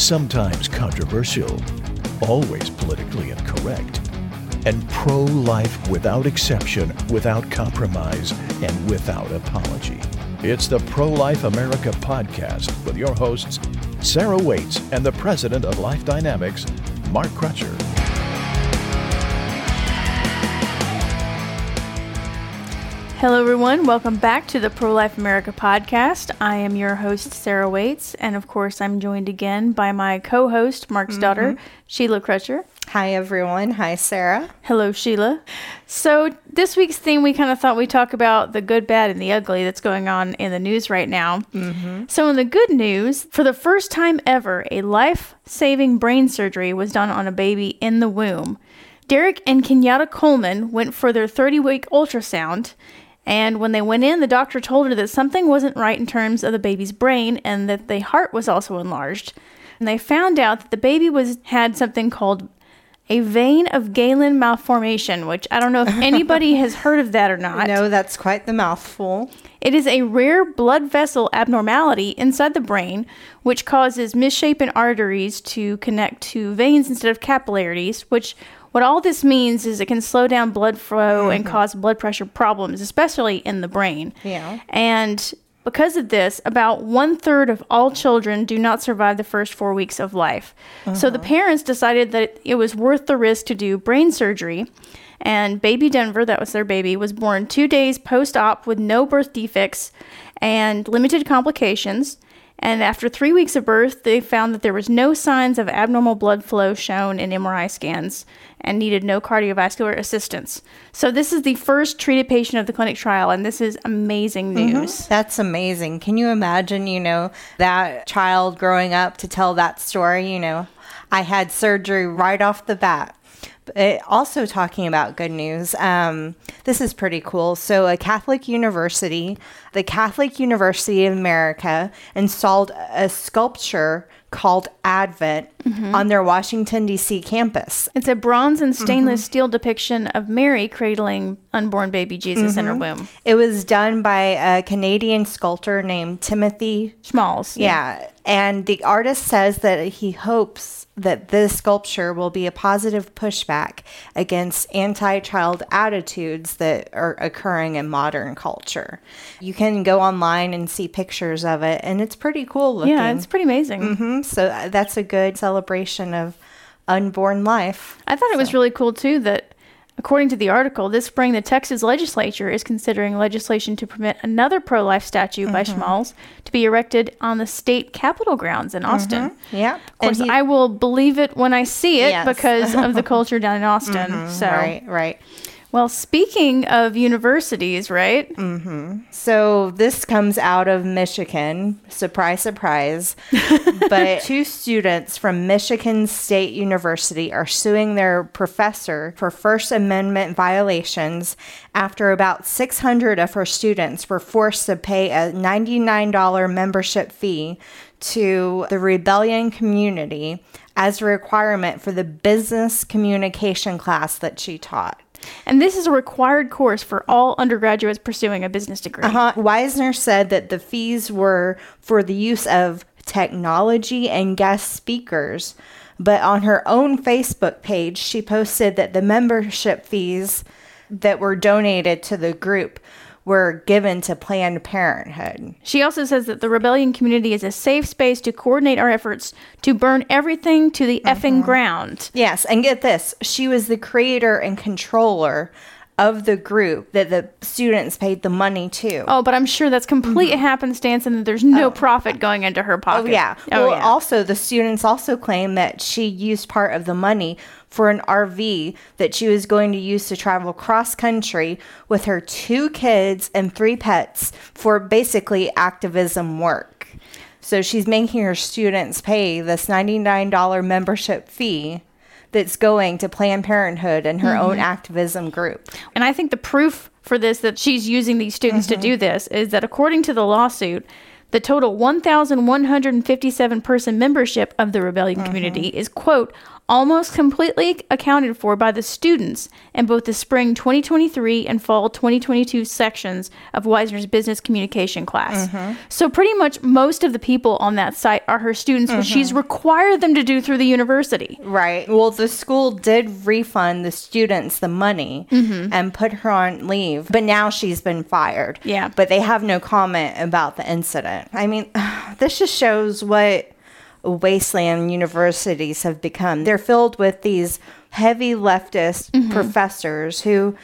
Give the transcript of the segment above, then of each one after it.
sometimes controversial, always politically incorrect, and pro life without exception, without compromise, and without apology. It's the Pro Life America podcast with your hosts, Sarah Waits and the president of Life Dynamics, Mark Crutcher. Hello, everyone. Welcome back to the Pro Life America podcast. I am your host, Sarah Waits, and of course, I'm joined again by my co host, Mark's Mm-hmm. daughter, Sheila Crutcher. Hi, everyone. Hi, Sarah. Hello, Sheila. So, this week's theme, we kind of thought we'd talk about the good, bad, and the ugly that's going on in the news right now. Mm-hmm. So, in the good news, for the first time ever, a life saving brain surgery was done on a baby in the womb. Derek and Kenyatta Coleman went for their 30 week ultrasound. And when they went in, the doctor told her that something wasn't right in terms of the baby's brain and that the heart was also enlarged. And they found out that the baby was had something called a vein of Galen malformation, which I don't know if anybody has heard of that or not. No, that's quite the mouthful. It is a rare blood vessel abnormality inside the brain, which causes misshapen arteries to connect to veins instead of capillaries, which what all this means is it can slow down blood flow and mm-hmm. cause blood pressure problems, especially in the brain. Yeah. And because of this, about one third of all children do not survive the first four weeks of life. So the uh-huh. parents decided that it was worth the risk to do brain surgery. And baby Denver, that was their baby, was born two days post op with no birth defects and limited complications. And after three weeks of birth, they found that there was no signs of abnormal blood flow shown in MRI scans and needed no cardiovascular assistance. So, this is the first treated patient of the clinic trial, and this is amazing mm-hmm. news. That's amazing. Can you imagine, you know, that child growing up to tell that story? You know, I had surgery right off the bat. But also talking about good news, um, this is pretty cool. So, a Catholic university, the Catholic University of America, installed a sculpture called Advent on their Washington, D.C. campus. It's a bronze and stainless steel depiction of Mary cradling unborn baby Jesus in her womb. It was done by a Canadian sculptor named Timothy Schmalz. Yeah. And the artist says that he hopes that this sculpture will be a positive pushback against anti child attitudes that are occurring in modern culture. You can go online and see pictures of it, and it's pretty cool looking. Yeah, it's pretty amazing. Mhm. So uh, that's a good celebration of unborn life. I thought it was really cool too that, according to the article, this spring the Texas legislature is considering legislation to permit another pro life statue by mm-hmm. Schmalz to be erected on the state capitol grounds in Austin. Mm-hmm. Yeah. Of course, I will believe it when I see it Yes. because of the culture down in Austin. Mm-hmm. So, Right, right. Well, speaking of universities, right? Mm-hmm. So this comes out of Michigan. Surprise, surprise. but two students from Michigan State University are suing their professor for First Amendment violations after about 600 of her students were forced to pay a $99 membership fee to the rebellion community as a requirement for the business communication class that she taught. And this is a required course for all undergraduates pursuing a business degree. Uh, Weisner said that the fees were for the use of technology and guest speakers. But on her own Facebook page, she posted that the membership fees that were donated to the group were given to Planned Parenthood. She also says that the rebellion community is a safe space to coordinate our efforts to burn everything to the effing mm-hmm. ground. Yes, and get this she was the creator and controller of the group that the students paid the money to. Oh, but I'm sure that's complete mm-hmm. happenstance and that there's no oh. profit going into her Oh pocket. yeah. Oh, well, yeah. also the students also claim that she used part of the money for an RV that she was going to use to travel cross country with her two kids and three pets for basically activism work. So she's making her students pay this $99 membership fee that's going to Planned Parenthood and her own activism group. And I think the proof for this that she's using these students Mm-hmm. to do this is that according to the lawsuit, The total 1,157 person membership of the rebellion community is, quote, almost completely accounted for by the students in both the spring 2023 and fall 2022 sections of Weisner's business communication class. Mm-hmm. So, pretty much most of the people on that site are her students, which she's mm-hmm. required them to do through the university. Right. Well, the school did refund the students the money mm-hmm. and put her on leave, but now she's been fired. Yeah. But they have no comment about the incident. I mean, this just shows what wasteland universities have become. They're filled with these heavy leftist mm-hmm. professors who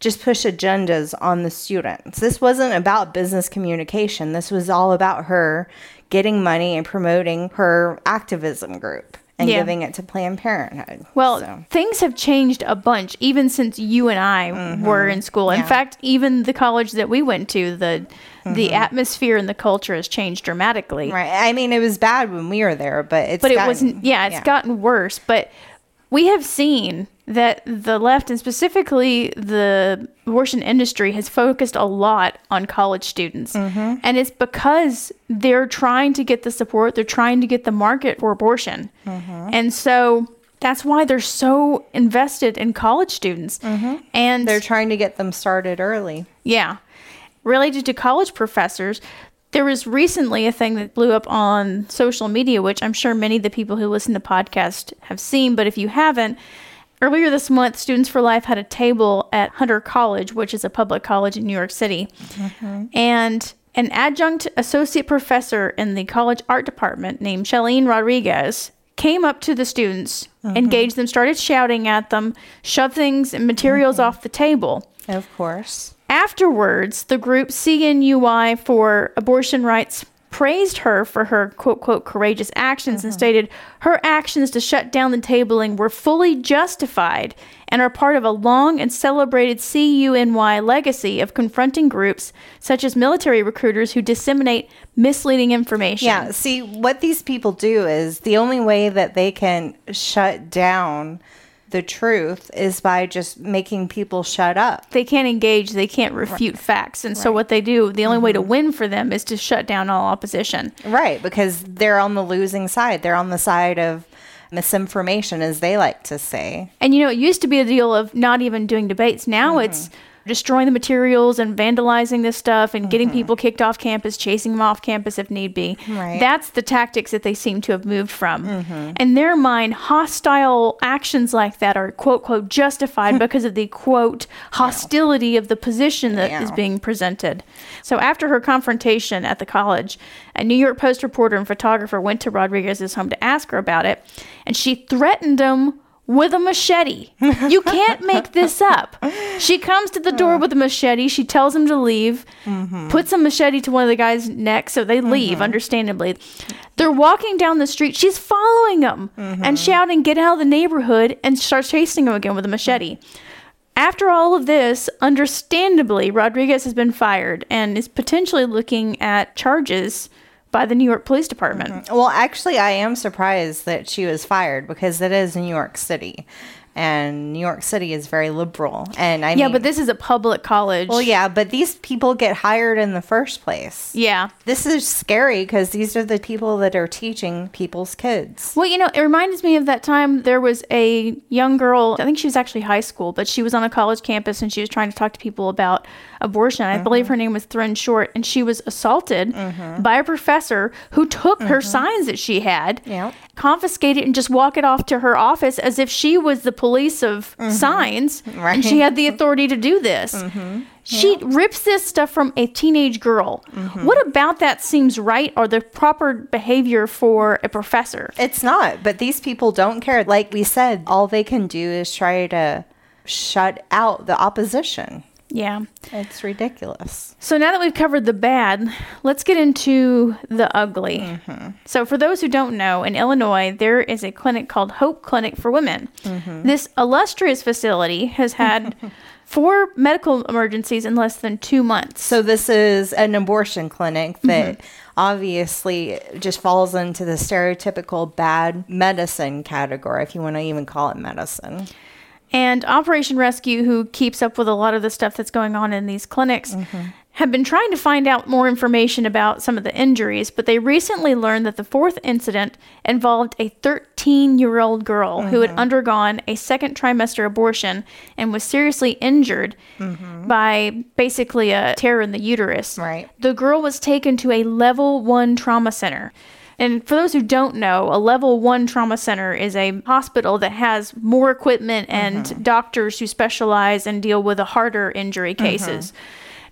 just push agendas on the students. This wasn't about business communication. This was all about her getting money and promoting her activism group and Yeah. giving it to Planned Parenthood. Well, So- things have changed a bunch even since you and I mm-hmm. were in school. In Yeah. fact, even the college that we went to, the the mm-hmm. atmosphere and the culture has changed dramatically. right. I mean, it was bad when we were there, but it's But it wasn't yeah, it's gotten worse, but we have seen that the left and specifically the abortion industry has focused a lot on college students. Mm-hmm. And it's because they're trying to get the support, they're trying to get the market for abortion. Mm-hmm. And so that's why they're so invested in college students. Mm-hmm. And They're trying to get them started early. yeah. Related to college professors, there was recently a thing that blew up on social media, which I'm sure many of the people who listen to podcast have seen, but if you haven't, earlier this month, Students for Life had a table at Hunter College, which is a public college in New York City. Mm-hmm. And an adjunct associate professor in the college art department named Shellyne Rodriguez came up to the students, mm-hmm. engaged them, started shouting at them, shoved things and materials mm-hmm. off the table. Of course. Afterwards, the group CUNY for abortion rights praised her for her quote quote courageous actions and mm-hmm. stated her actions to shut down the tabling were fully justified and are part of a long and celebrated CUNY legacy of confronting groups such as military recruiters who disseminate misleading information. Yeah. See, what these people do is the only way that they can shut down the truth is by just making people shut up. They can't engage, they can't refute facts. And so what they do, the only way to mm-hmm. win for them is to shut down all opposition. Right. Because they're on the losing side. They're on the side of misinformation, as they like to say. And you know, it used to be a deal of not even doing debates. Now mm-hmm. it's destroying the materials and vandalizing this stuff and getting mm-hmm. people kicked off campus, chasing them off campus if need be. Right. That's the tactics that they seem to have moved from. Mm-hmm. In their mind, hostile actions like that are quote quote justified because of the quote hostility of the position that is Yeah. being presented. So after her confrontation at the college, a New York Post reporter and photographer went to Rodriguez's home to ask her about it, and she threatened him with a machete. You can't make this up. She comes to the door with a machete. She tells him to leave, mm-hmm. puts a machete to one of the guy's neck, so they mm-hmm. leave, understandably. They're walking down the street. She's following them mm-hmm. and shouting, Get out of the neighborhood, and starts chasing him again with a machete. After all of this, understandably, Rodriguez has been fired and is potentially looking at charges by the New York Police Department. Mm-hmm. Well, actually, I am surprised that she was fired because it is New York City. And New York City is very liberal. And I Yeah, mean, but this is a public college. Well, yeah, but these people get hired in the first place. Yeah. This is scary because these are the people that are teaching people's kids. Well, you know, it reminds me of that time there was a young girl, I think she was actually high school, but she was on a college campus and she was trying to talk to people about abortion. I believe her mm-hmm. name was Thrin Short, and she was assaulted mm-hmm. by a professor who took her mm-hmm. signs that she had, Yep. confiscated, and just walk it off to her office as if she was the police of mm-hmm. signs Right. and she had the authority to do this. Mm-hmm. She rips this stuff from a teenage girl. Mm-hmm. What about that seems right or the proper behavior for a professor? It's not, but these people don't care. Like we said, all they can do is try to shut out the opposition. Yeah. It's ridiculous. So now that we've covered the bad, let's get into the ugly. Mm-hmm. So, for those who don't know, in Illinois, there is a clinic called Hope Clinic for Women. Mm-hmm. This illustrious facility has had four medical emergencies in less than two months. So this is an abortion clinic mm-hmm. that obviously just falls into the stereotypical bad medicine category, if you want to even call it medicine. And Operation Rescue, who keeps up with a lot of the stuff that's going on in these clinics, have been trying to find out more information about some of the injuries, but they recently learned that the fourth incident involved a 13 year old girl mm-hmm. who had mm-hmm. undergone a second trimester abortion and was seriously injured mm-hmm. by basically a tear in the uterus. Right. The girl was taken to a level one trauma center. And for those who don't know, a level one trauma center is a hospital that has more equipment and mm-hmm. doctors who specialize and deal with the harder injury cases. Mm-hmm.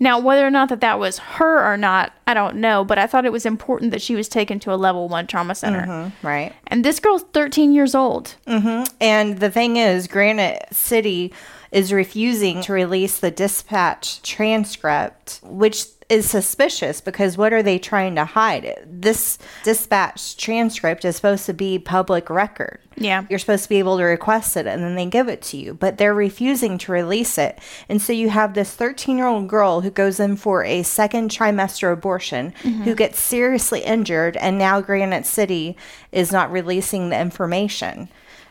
Now, whether or not that that was her or not, I don't know, but I thought it was important that she was taken to a level one trauma center. Mm-hmm, right. And this girl's 13 years old. Mm-hmm. And the thing is, Granite City is refusing to release the dispatch transcript, which is suspicious because what are they trying to hide? This dispatch transcript is supposed to be public record. Yeah. You're supposed to be able to request it and then they give it to you, but they're refusing to release it. And so you have this 13 year old girl who goes in for a second trimester abortion mm-hmm. who gets seriously injured, and now Granite City is not releasing the information.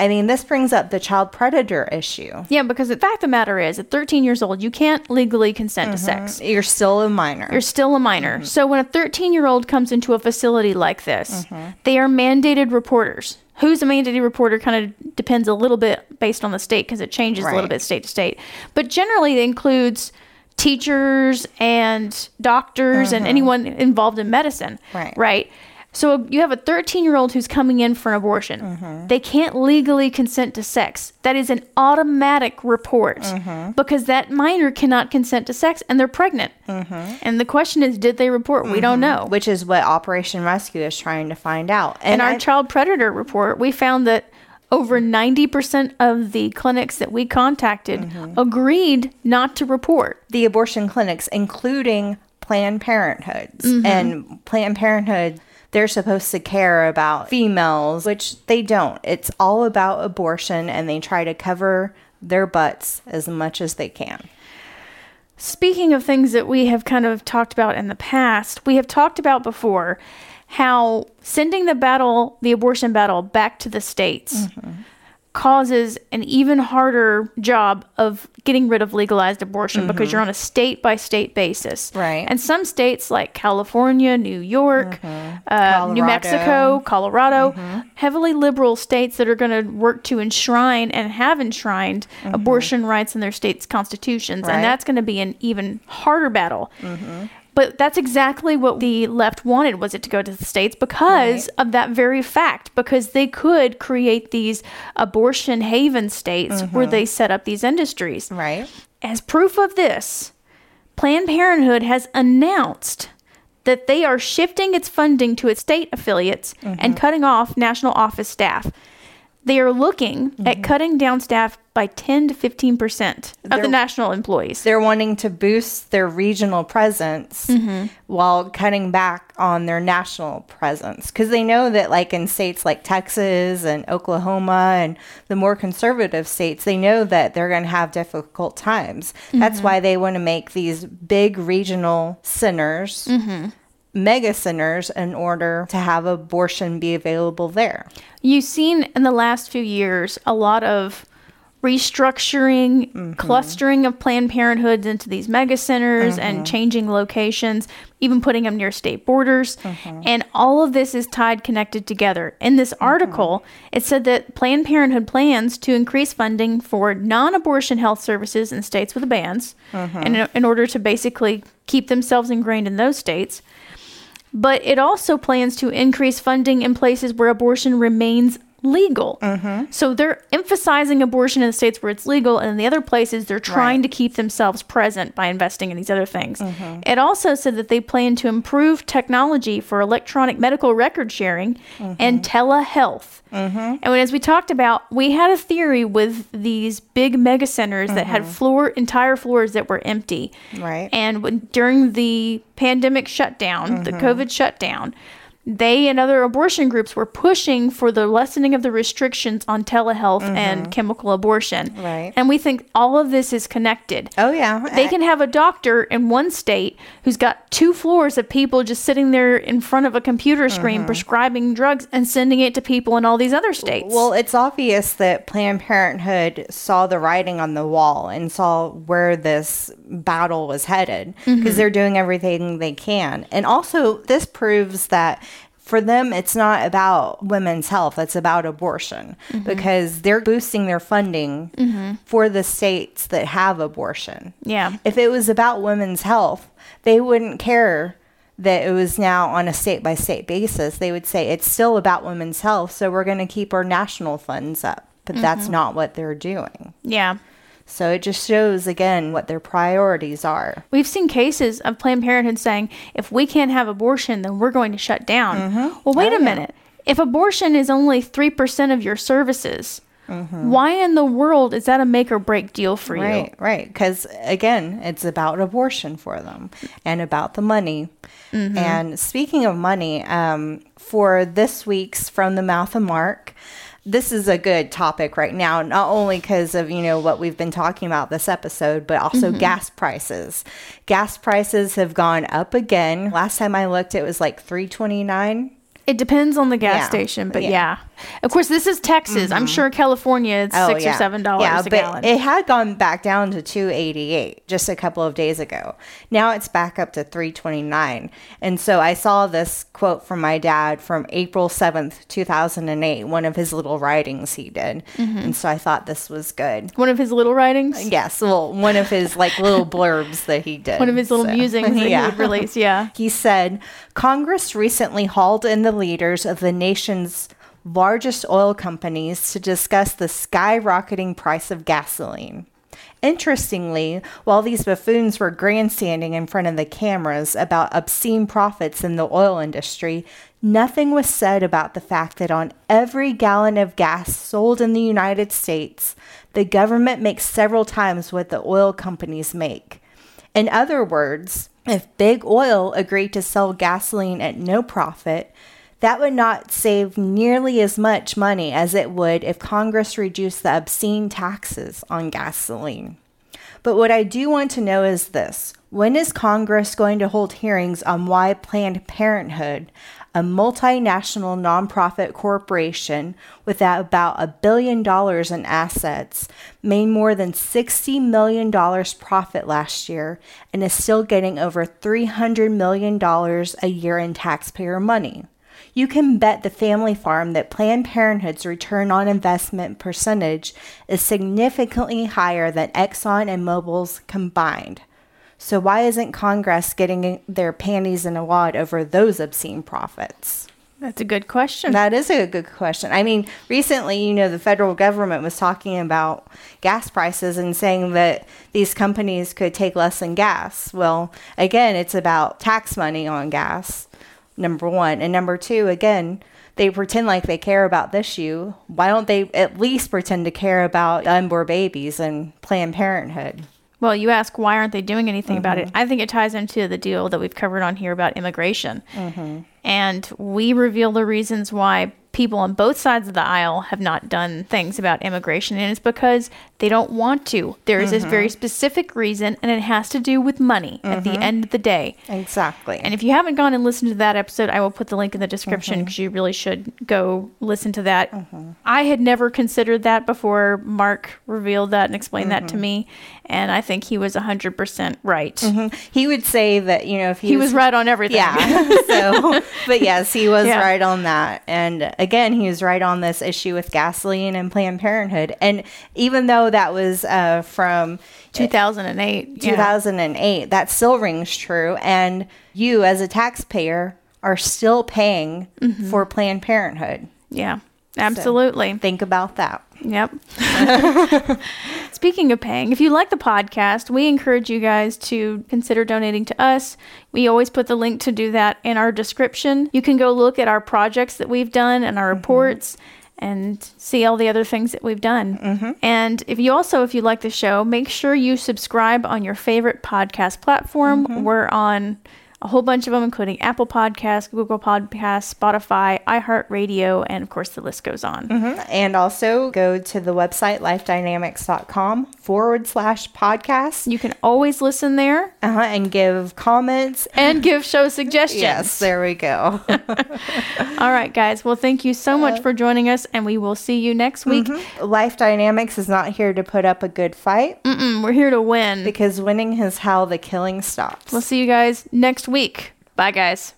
I mean, this brings up the child predator issue. Yeah, because the fact of the matter is, at 13 years old, you can't legally consent mm-hmm. to sex. You're still a minor. You're still a minor. Mm-hmm. So when a 13 year old comes into a facility like this, mm-hmm. they are mandated reporters. Who's a mandated reporter kind of depends a little bit based on the state because it changes right. a little bit state to state. But generally, it includes teachers and doctors and mm-hmm. anyone involved in medicine. Right. Right. So you have a 13 year old who's coming in for an abortion. Mm-hmm. They can't legally consent to sex. That is an automatic report mm-hmm. because that minor cannot consent to sex and they're pregnant. Mm-hmm. And the question is, did they report? We don't mm-hmm. know. Which is what Operation Rescue is trying to find out. And In our I- child predator report, we found that over 90% of the clinics that we contacted mm-hmm. agreed not to report. The abortion clinics, including Planned Parenthoods. Mm-hmm. And Planned Parenthood they're supposed to care about females, which they don't. It's all about abortion and they try to cover their butts as much as they can. Speaking of things that we have kind of talked about in the past, we have talked about before how sending the battle, the abortion battle, back to the states mm-hmm causes an even harder job of getting rid of legalized abortion mm-hmm. because you're on a state by state basis. Right. And some states like California, New York, mm-hmm. uh, New Mexico, Colorado, mm-hmm. heavily liberal states that are going to work to enshrine and have enshrined mm-hmm. abortion rights in their states' constitutions. Right. And that's going to be an even harder battle. But that's exactly what the left wanted was it to go to the states because right. of that very fact because they could create these abortion haven states mm-hmm. where they set up these industries. Right. As proof of this, Planned Parenthood has announced that they are shifting its funding to its state affiliates mm-hmm. and cutting off national office staff. They are looking mm-hmm. at cutting down staff by 10 to 15 percent of they're, the national employees. They're wanting to boost their regional presence mm-hmm. while cutting back on their national presence because they know that, like in states like Texas and Oklahoma and the more conservative states, they know that they're going to have difficult times. Mm-hmm. That's why they want to make these big regional centers. Mm-hmm mega centers in order to have abortion be available there. You've seen in the last few years a lot of restructuring, mm-hmm. clustering of Planned Parenthoods into these mega centers mm-hmm. and changing locations, even putting them near state borders. Mm-hmm. And all of this is tied, connected together. In this mm-hmm. article, it said that Planned Parenthood plans to increase funding for non abortion health services in states with bans mm-hmm. in, in order to basically keep themselves ingrained in those states but it also plans to increase funding in places where abortion remains legal. Mm-hmm. So they're emphasizing abortion in the states where it's legal, and in the other places, they're trying right. to keep themselves present by investing in these other things. Mm-hmm. It also said that they plan to improve technology for electronic medical record sharing mm-hmm. and telehealth. Mm-hmm. And as we talked about, we had a theory with these big mega centers that had mm-hmm. floor entire floors that were empty. Right. And when, during the pandemic shutdown, the mm-hmm. COVID shutdown, they and other abortion groups were pushing for the lessening of the restrictions on telehealth mm-hmm. and chemical abortion. Right. And we think all of this is connected. Oh, yeah. They can have a doctor in one state who's got two floors of people just sitting there in front of a computer screen mm-hmm. prescribing drugs and sending it to people in all these other states. Well, it's obvious that Planned Parenthood saw the writing on the wall and saw where this battle was headed because mm-hmm. they're doing everything they can. And also, this proves that for them, it's not about women's health, it's about abortion mm-hmm. because they're boosting their funding mm-hmm. for the states that have abortion. Yeah. If it was about women's health, they wouldn't care that it was now on a state by state basis. They would say it's still about women's health, so we're going to keep our national funds up. But that's not what they're doing. Yeah. So it just shows again what their priorities are. We've seen cases of Planned Parenthood saying, if we can't have abortion, then we're going to shut down. Well, wait Oh, a yeah. minute. If abortion is only 3% of your services, Mm-hmm. why in the world is that a make or break deal for you? Right, right. Because again, it's about abortion for them and about the money. And speaking of money, um, for this week's From the Mouth of Mark, this is a good topic right now, not only because of, you know, what we've been talking about this episode, but also mm-hmm. gas prices. Gas prices have gone up again. Last time I looked, it was like 329 It depends on the gas Yeah. station, but Yeah. yeah. Of course, this is Texas. I'm sure California it's six or seven dollars Oh, yeah, a but gallon. It had gone back down to two eighty eight just a couple of days ago. Now it's back up to three twenty nine. And so I saw this quote from my dad from April seventh, two thousand and eight. One of his little writings he did, Mm-hmm. and so I thought this was good. One of his little writings. Yes, well, one of his like little blurbs that he did. One of his little So, musings that he would release. Yeah. he said Congress recently hauled in the leaders of the nation's largest oil companies to discuss the skyrocketing price of gasoline. Interestingly, while these buffoons were grandstanding in front of the cameras about obscene profits in the oil industry, nothing was said about the fact that on every gallon of gas sold in the United States, the government makes several times what the oil companies make. In other words, if Big Oil agreed to sell gasoline at no profit, that would not save nearly as much money as it would if Congress reduced the obscene taxes on gasoline. But what I do want to know is this when is Congress going to hold hearings on why Planned Parenthood, a multinational nonprofit corporation with about a billion dollars in assets, made more than $60 million profit last year and is still getting over $300 million a year in taxpayer money? You can bet the family farm that Planned Parenthood's return on investment percentage is significantly higher than Exxon and Mobil's combined. So why isn't Congress getting their panties in a wad over those obscene profits? That's a good question. That is a good question. I mean, recently, you know, the federal government was talking about gas prices and saying that these companies could take less than gas. Well, again, it's about tax money on gas, number one. And number two, again, they pretend like they care about this issue. Why don't they at least pretend to care about unborn babies and Planned Parenthood? Well, you ask why aren't they doing anything about Mm-hmm. it? I think it ties into the deal that we've covered on here about immigration. Mm-hmm. And we reveal the reasons why people on both sides of the aisle have not done things about immigration. And it's because they don't want to. There is this Mm-hmm. very specific reason, and it has to do with money at the end of the day. Exactly. And if you haven't gone and listened to that episode, I will put the link in the description Mm-hmm. because you really should go listen to that. I had never considered that before Mark revealed that and explained that to Mm-hmm. me. And I think he was 100% right. he would say that, you know, if he, He was right on everything. Yeah. so, but yes, he was Yeah. right on that. And again, he was right on this issue with gasoline and Planned Parenthood. And even though that was uh, from 2008. yeah. 2008, that still rings true. And you, as a taxpayer, are still paying Mm-hmm. for Planned Parenthood. Yeah, absolutely. Think about that. Yep. Speaking of paying, if you like the podcast, we encourage you guys to consider donating to us. We always put the link to do that in our description. You can go look at our projects that we've done and our mm-hmm. reports and see all the other things that we've done. Mm-hmm. And if you also, if you like the show, make sure you subscribe on your favorite podcast platform. Mm-hmm. We're on a whole bunch of them, including Apple Podcasts, Google Podcasts, Spotify, iHeartRadio, and of course the list goes on. Mm-hmm. And also go to the website lifedynamics.com forward slash podcast You can always listen there uh-huh, and give comments. and give show suggestions. Yes, there we go. All right, guys. Well, thank you so much for joining us, and we will see you next week. Life Dynamics is not here to put up a good fight Mm, we're here to win. because winning is how the killing stops. We'll see you guys next week. Bye, guys.